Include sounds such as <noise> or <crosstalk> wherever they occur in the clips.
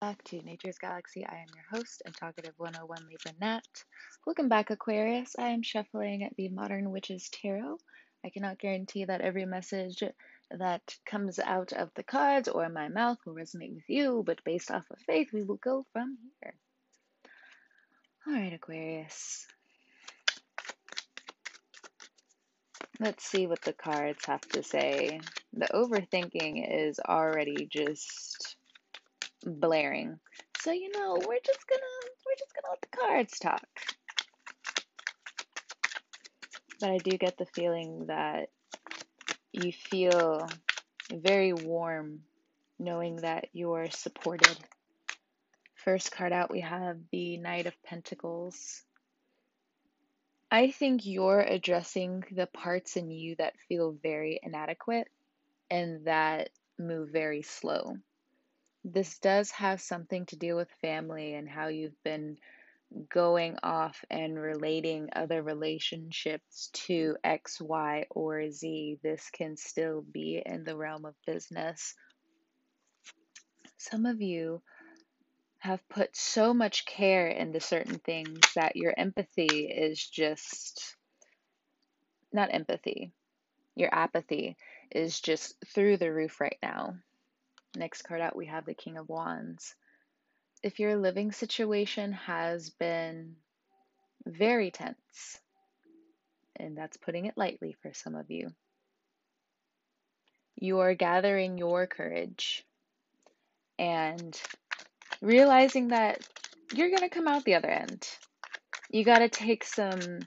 back to Nature's Galaxy. I am your host and talkative 101 Libra Nat. Welcome back, Aquarius. I am shuffling the Modern Witches Tarot. I cannot guarantee that every message that comes out of the cards or my mouth will resonate with you, but based off of faith, we will go from here. All right, Aquarius. Let's see what the cards have to say. The overthinking is already just blaring. So you know, we're just gonna we're just gonna let the cards talk. But I do get the feeling that you feel very warm knowing that you're supported. First card out, we have the Knight of Pentacles. I think you're addressing the parts in you that feel very inadequate and that move very slow this does have something to do with family and how you've been going off and relating other relationships to X, Y, or Z. This can still be in the realm of business. Some of you have put so much care into certain things that your empathy is just not empathy, your apathy is just through the roof right now. Next card out, we have the King of Wands. If your living situation has been very tense, and that's putting it lightly for some of you, you are gathering your courage and realizing that you're going to come out the other end. You got to take some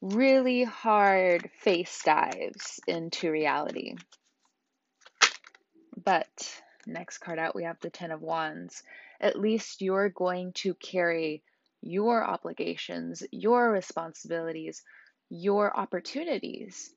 really hard face dives into reality. But next card out, we have the Ten of Wands. At least you're going to carry your obligations, your responsibilities, your opportunities,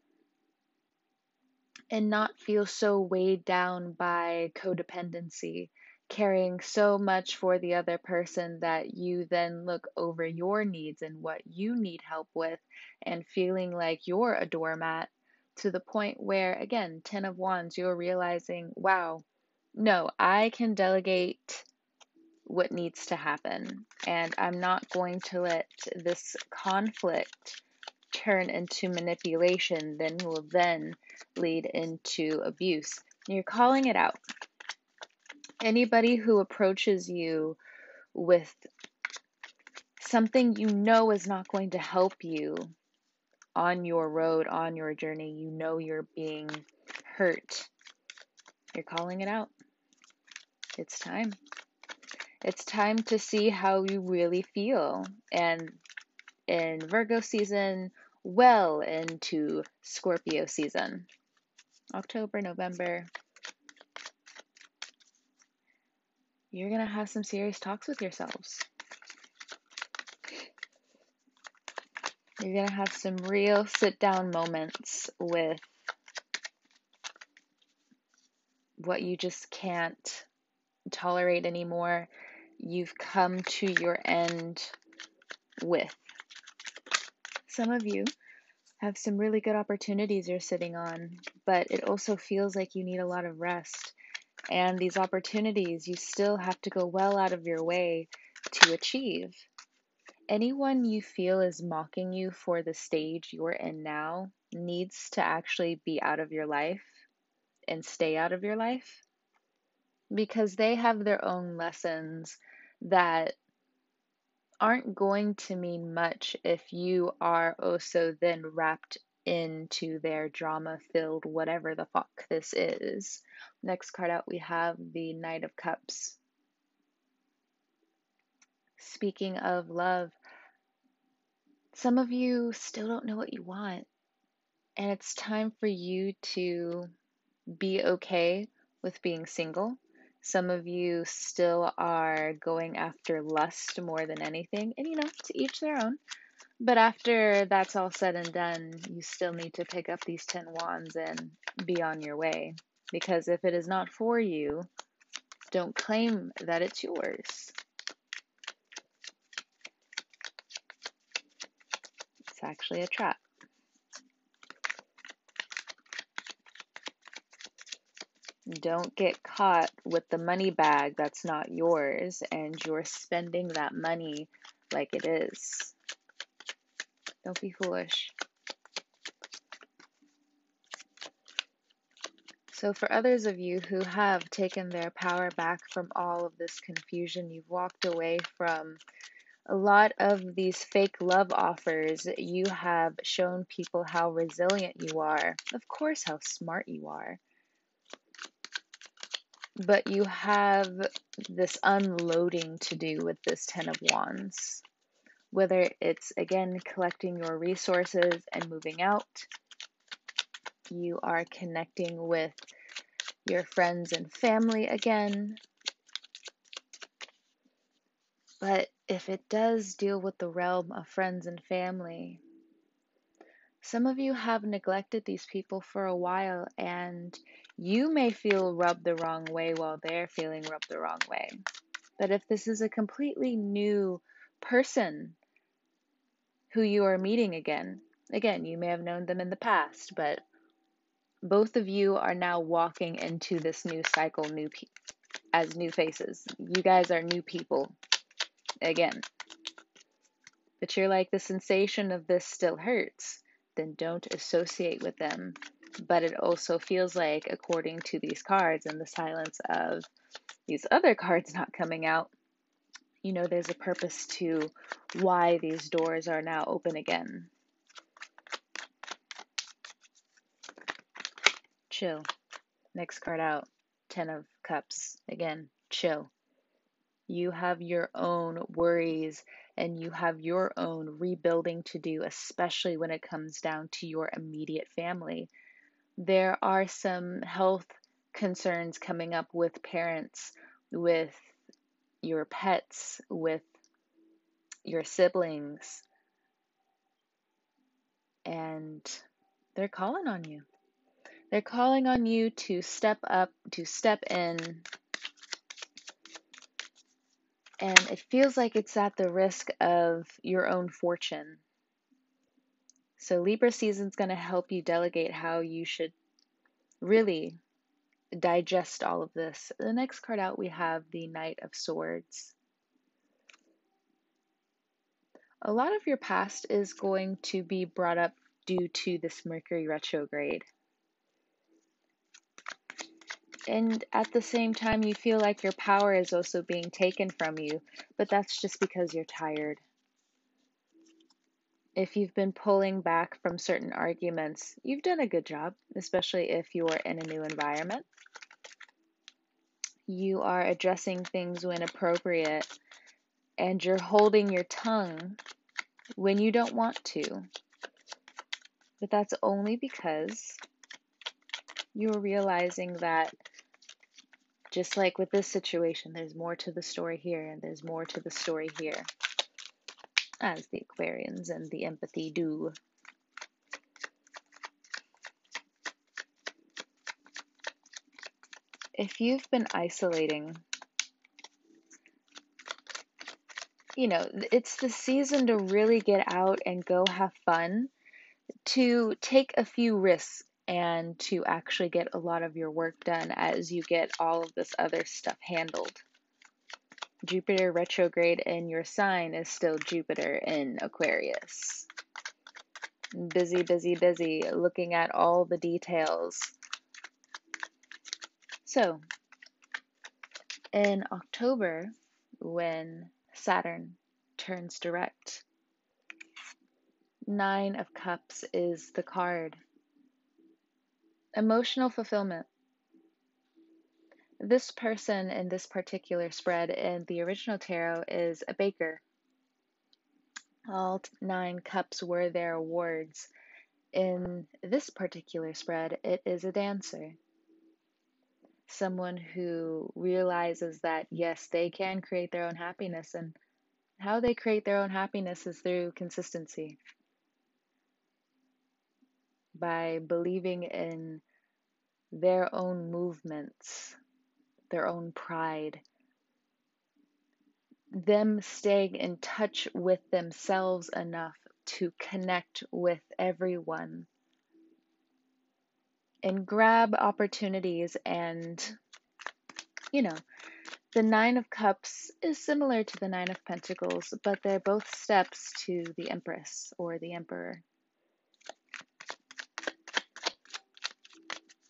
and not feel so weighed down by codependency, carrying so much for the other person that you then look over your needs and what you need help with, and feeling like you're a doormat to the point where, again, 10 of Wands, you're realizing, wow, no, I can delegate what needs to happen. And I'm not going to let this conflict turn into manipulation, then will then lead into abuse. And you're calling it out. Anybody who approaches you with something you know is not going to help you on your road, on your journey, you know you're being hurt. You're calling it out. It's time. It's time to see how you really feel. And in Virgo season, well into Scorpio season. October, November. You're going to have some serious talks with yourselves. You're going to have some real sit down moments with what you just can't tolerate anymore. You've come to your end with. Some of you have some really good opportunities you're sitting on, but it also feels like you need a lot of rest. And these opportunities you still have to go well out of your way to achieve. Anyone you feel is mocking you for the stage you're in now needs to actually be out of your life and stay out of your life because they have their own lessons that aren't going to mean much if you are also then wrapped into their drama filled whatever the fuck this is. Next card out, we have the Knight of Cups. Speaking of love, some of you still don't know what you want, and it's time for you to be okay with being single. Some of you still are going after lust more than anything, and you know, to each their own. But after that's all said and done, you still need to pick up these 10 wands and be on your way. Because if it is not for you, don't claim that it's yours. Actually a trap. Don't get caught with the money bag that's not yours and you're spending that money like it is. Don't be foolish. So, for others of you who have taken their power back from all of this confusion, you've walked away from a lot of these fake love offers. You have shown people how resilient you are, of course, how smart you are. But you have this unloading to do with this Ten of Wands. Whether it's again collecting your resources and moving out, you are connecting with your friends and family again. But if it does deal with the realm of friends and family, some of you have neglected these people for a while and you may feel rubbed the wrong way while they're feeling rubbed the wrong way. But if this is a completely new person who you are meeting again, again, you may have known them in the past, but both of you are now walking into this new cycle new pe- as new faces. You guys are new people again. But you're like the sensation of this still hurts, then don't associate with them. But it also feels like according to these cards and the silence of these other cards not coming out, you know there's a purpose to why these doors are now open again. chill. Next card out, Ten of Cups. Again, chill. You have your own worries and you have your own rebuilding to do, especially when it comes down to your immediate family. There are some health concerns coming up with parents, with your pets, with your siblings, and they're calling on you. They're calling on you to step up, to step in. And it feels like it's at the risk of your own fortune. So, Libra season is going to help you delegate how you should really digest all of this. The next card out, we have the Knight of Swords. A lot of your past is going to be brought up due to this Mercury retrograde and at the same time you feel like your power is also being taken from you, but that's just because you're tired. If you've been pulling back from certain arguments, you've done a good job, especially if you're in a new environment. You are addressing things when appropriate, and you're holding your tongue when you don't want to. But that's only because you're realizing that just like with this situation, there's more to the story here, and there's more to the story here, as the Aquarians and the empathy do. If you've been isolating, you know, it's the season to really get out and go have fun, to take a few risks and to actually get a lot of your work done as you get all of this other stuff handled. Jupiter retrograde in your sign is still Jupiter in Aquarius. Busy, busy, busy, looking at all the details. So, in October, when Saturn turns direct, Nine of Cups is the card Emotional fulfillment. This person in this particular spread in the original tarot is a baker. All nine cups were their awards. In this particular spread, it is a dancer. Someone who realizes that, yes, they can create their own happiness, and how they create their own happiness is through consistency by believing in their own movements, their own pride, them staying in touch with themselves enough to connect with everyone and grab opportunities and, you know, the Nine of Cups is similar to the Nine of Pentacles, but they're both steps to the Empress or the Emperor.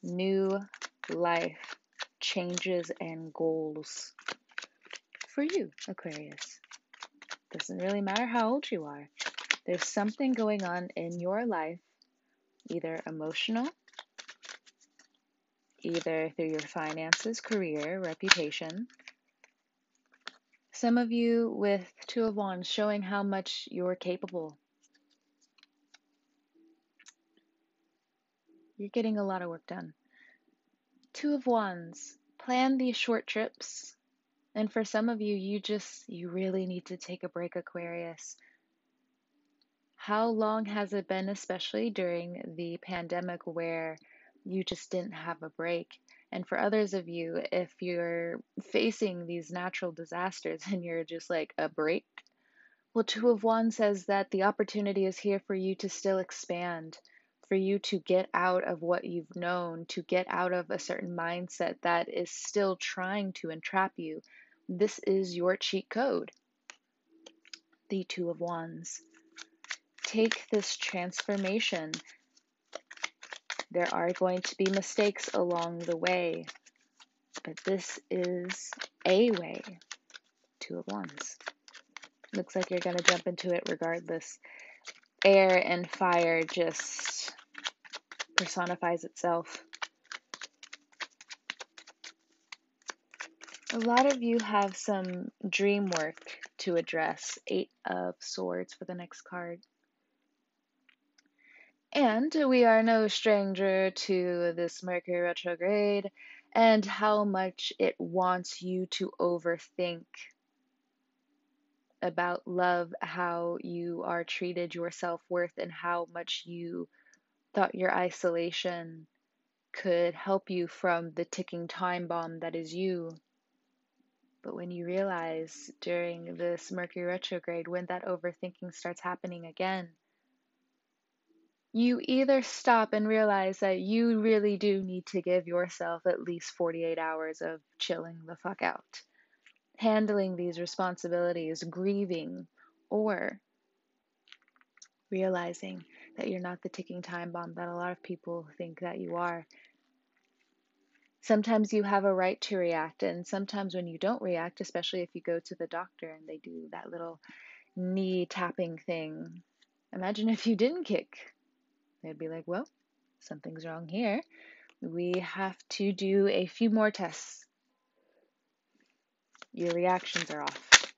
New life, changes, and goals for you, Aquarius. Doesn't really matter how old you are. There's something going on in your life, either emotional, either through your finances, career, reputation. Some of you with Two of Wands showing how much you're capable. You're getting a lot of work done. Two of Wands, plan these short trips. And for some of you, you just, you really need to take a break, Aquarius. How long has it been, especially during the pandemic, where you just didn't have a break? And for others of you, if you're facing these natural disasters <laughs> and you're just like a break, well, Two of Wands says that the opportunity is here for you to still expand, for you to get out of what you've known, to get out of a certain mindset that is still trying to entrap you. This is your cheat code. The Two of Wands take this transformation. There are going to be mistakes along the way, but this is a way. Two of Wands. Looks like you're going to jump into it regardless. Air and fire just personifies itself. A lot of you have some dream work to address. Eight of Swords for the next card. And we are no stranger to this Mercury retrograde and how much it wants you to overthink about love, how you are treated, your self worth, and how much you thought your isolation could help you from the ticking time bomb that is you. But when you realize during this Mercury retrograde, when that overthinking starts happening again, you either stop and realize that you really do need to give yourself at least 48 hours of chilling the fuck out, handling these responsibilities, grieving, or realizing that you're not the ticking time bomb that a lot of people think that you are. Sometimes you have a right to react, and sometimes when you don't react, especially if you go to the doctor and they do that little knee tapping thing, imagine if you didn't kick They'd be like, well, something's wrong here. We have to do a few more tests. Your reactions are off.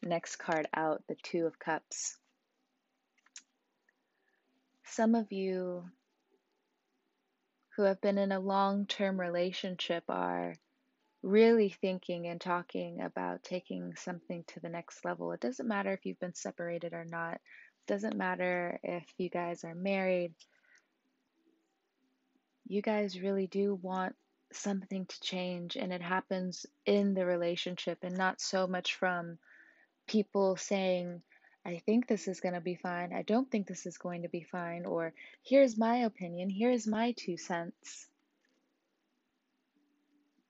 Next card out, the Two of Cups. Some of you who have been in a long term relationship are really thinking and talking about taking something to the next level. It doesn't matter if you've been separated or not. it Doesn't matter if you guys are married. You guys really do want something to change, and it happens in the relationship and not so much from people saying, I think this is going to be fine. I don't think this is going to be fine. Or here's my opinion. Here's my two cents.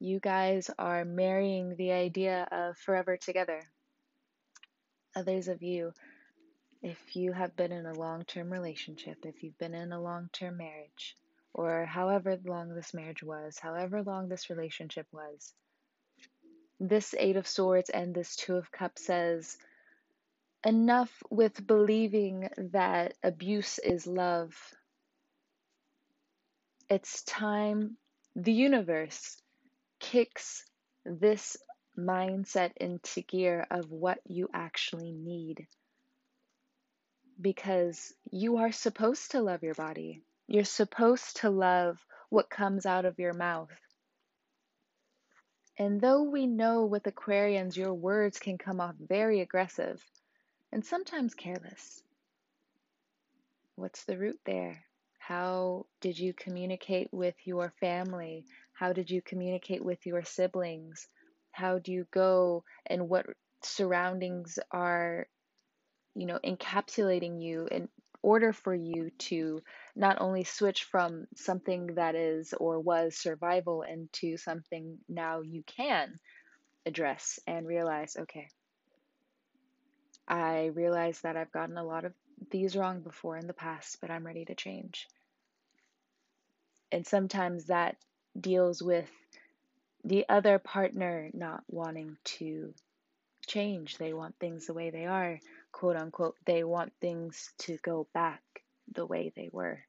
You guys are marrying the idea of forever together. Others of you if you have been in a long term relationship, if you've been in a long term marriage, or however long this marriage was, however long this relationship was, this Eight of Swords and this Two of Cups says, enough with believing that abuse is love. It's time the universe kicks this mindset into gear of what you actually need because you are supposed to love your body. You're supposed to love what comes out of your mouth. And though we know with Aquarians your words can come off very aggressive and sometimes careless, what's the root there? How did you communicate with your family? How did you communicate with your siblings? How do you go and what surroundings are you know, encapsulating you in order for you to not only switch from something that is or was survival into something now you can address and realize okay, I realize that I've gotten a lot of these wrong before in the past, but I'm ready to change. And sometimes that deals with the other partner not wanting to change. They want things the way they are, quote unquote. They want things to go back the way they were.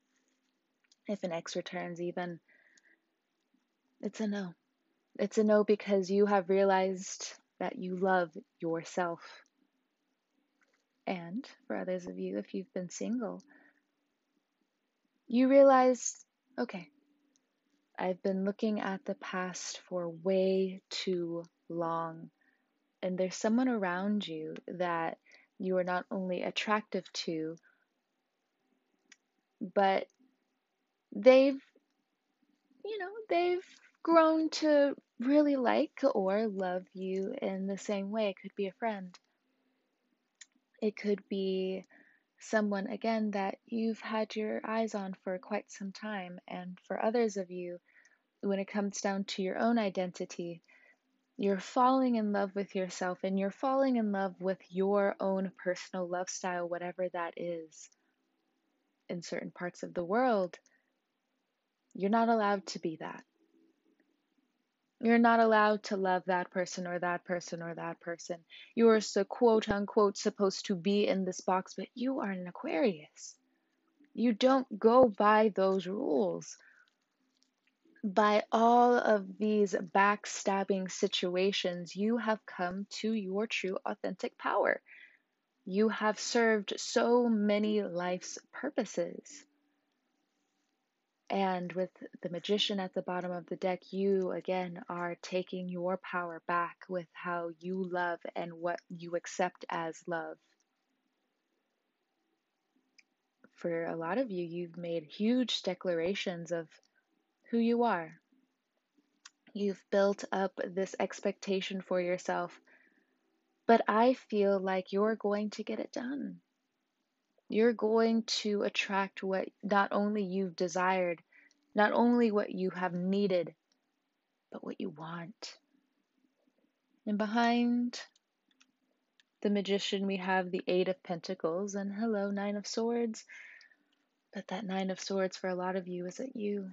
If an ex returns, even, it's a no. It's a no because you have realized that you love yourself. And for others of you, if you've been single, you realize okay, I've been looking at the past for way too long. And there's someone around you that you are not only attractive to, but they've, you know, they've grown to really like or love you in the same way. It could be a friend, it could be someone, again, that you've had your eyes on for quite some time. And for others of you, when it comes down to your own identity, you're falling in love with yourself and you're falling in love with your own personal love style, whatever that is. In certain parts of the world, you're not allowed to be that. You're not allowed to love that person or that person or that person. You are so quote unquote supposed to be in this box, but you are an Aquarius. You don't go by those rules. By all of these backstabbing situations, you have come to your true authentic power. You have served so many life's purposes. And with the magician at the bottom of the deck, you again are taking your power back with how you love and what you accept as love. For a lot of you, you've made huge declarations of who you are. You've built up this expectation for yourself, but I feel like you're going to get it done you're going to attract what not only you've desired, not only what you have needed, but what you want. And behind the magician, we have the Eight of Pentacles, and hello, Nine of Swords. But that Nine of Swords for a lot of you isn't you.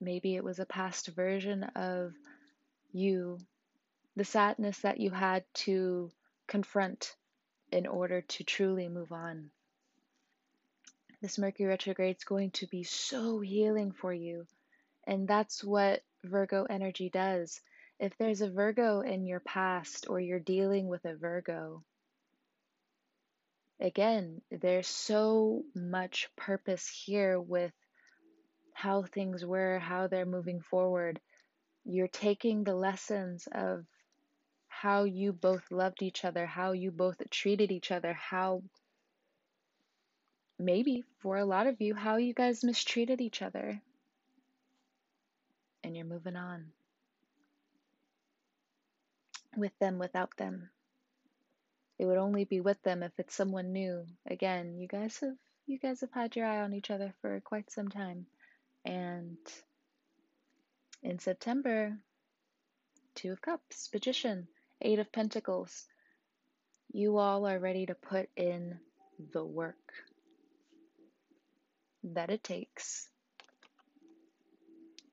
Maybe it was a past version of you, the sadness that you had to confront in order to truly move on. This Mercury retrograde is going to be so healing for you. And that's what Virgo energy does. If there's a Virgo in your past or you're dealing with a Virgo, again, there's so much purpose here with how things were, how they're moving forward. You're taking the lessons of how you both loved each other, how you both treated each other, how maybe for a lot of you, how you guys mistreated each other. And you're moving on. With them, without them. It would only be with them if it's someone new. Again, you guys have you guys have had your eye on each other for quite some time. And in September, Two of Cups, Magician, Eight of Pentacles. You all are ready to put in the work that it takes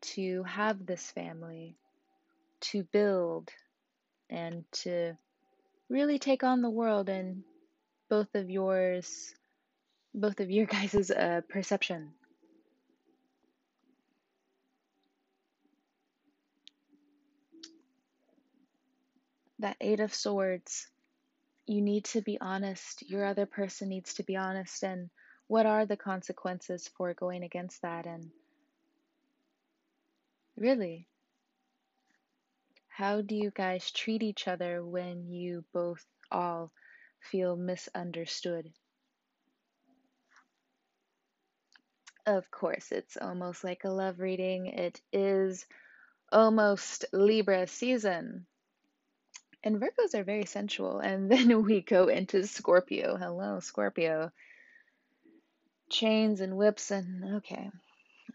to have this family, to build, and to really take on the world and both of yours, both of your <laughs> guys' uh, perception. That Eight of Swords, you need to be honest. Your other person needs to be honest. And what are the consequences for going against that? And really, how do you guys treat each other when you both all feel misunderstood? Of course, it's almost like a love reading. It is almost Libra season. And Virgos are very sensual. And <laughs> then we go into Scorpio. Hello, Scorpio. chains and whips and okay,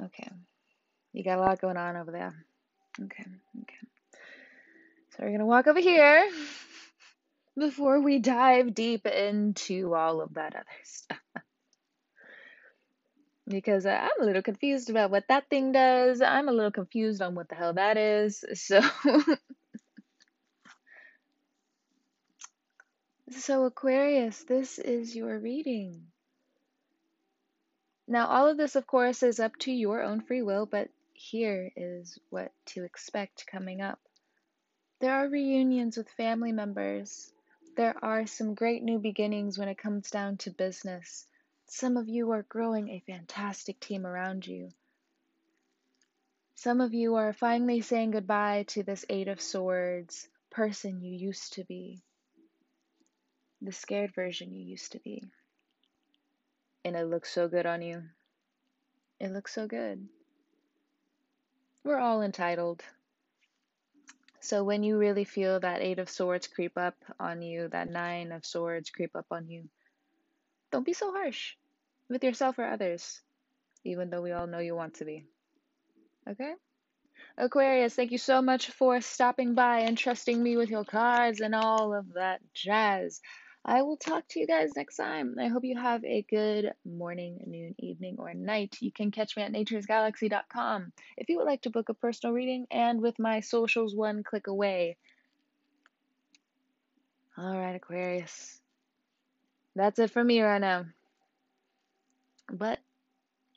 okay. You got a lot going on over there. Okay, okay. So we're gonna walk over here <laughs> before we dive deep into all of that other <laughs> stuff. Because I'm a little confused about what that thing does. I'm a little confused on what the hell that is. So So Aquarius, this is your reading. Now, all of this, of course, is up to your own free will, but here is what to expect coming up. There are reunions with family members. There are some great new beginnings when it comes down to business. Some of you are growing a fantastic team around you. Some of you are finally saying goodbye to this Eight of Swords person you used to be, the scared version you used to be. And it looks so good on you. It looks so good. We're all entitled. So when you really feel that Eight of Swords creep up on you, that Nine of Swords creep up on you, don't be so harsh with yourself or others, even though we all know you want to be. Okay? Aquarius, thank you so much for stopping by and trusting me with your cards and all of that jazz. I will talk to you guys next time. I hope you have a good morning, noon, evening, or night. You can catch me at naturesgalaxy.com if you would like to book a personal reading and with my socials one click away. All right, Aquarius. That's it for me right now. But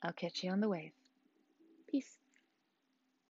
I'll catch you on the wave.